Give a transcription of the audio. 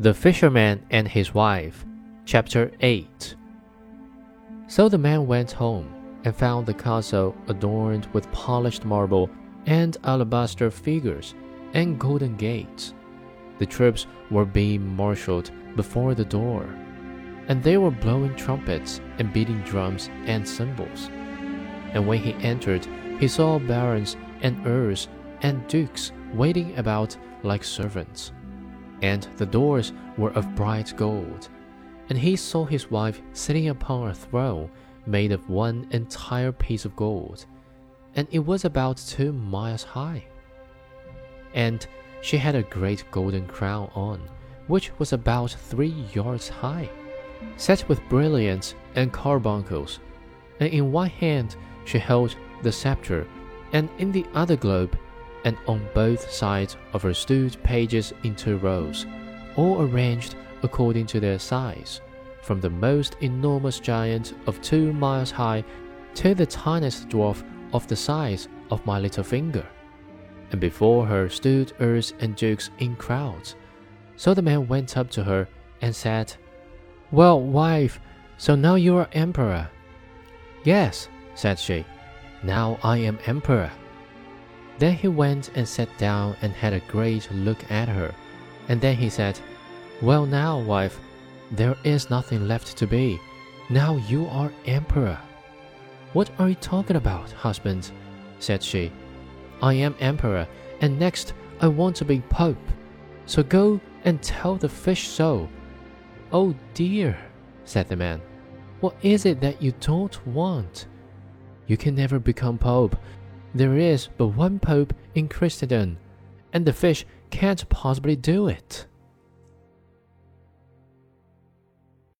The Fisherman and His Wife, Chapter 8 So the man went home and found the castle adorned with polished marble and alabaster figures and golden gates. The troops were being marshaled before the door, and they were blowing trumpets and beating drums and cymbals. And when he entered, he saw barons and earls and dukes waiting about like servants and the doors were of bright gold. And he saw his wife sitting upon a throne made of one entire piece of gold, and it was about two miles high. And she had a great golden crown on, which was about three yards high, set with brilliants and carbuncles. And in one hand she held the scepter, and in the other globe and on both sides of her stood pages in two rows, all arranged according to their size, from the most enormous giant of two miles high to the tiniest dwarf of the size of my little finger. And before her stood earls and dukes in crowds. So the man went up to her and said, Well, wife, so now you are emperor. Yes, said she, now I am emperor. Then he went and sat down and had a great look at her. And then he said, Well, now, wife, there is nothing left to be. Now you are emperor. What are you talking about, husband? said she. I am emperor, and next I want to be pope. So go and tell the fish so. Oh dear, said the man. What is it that you don't want? You can never become pope there is but one Pope in Christendom, and the fish can't possibly do it.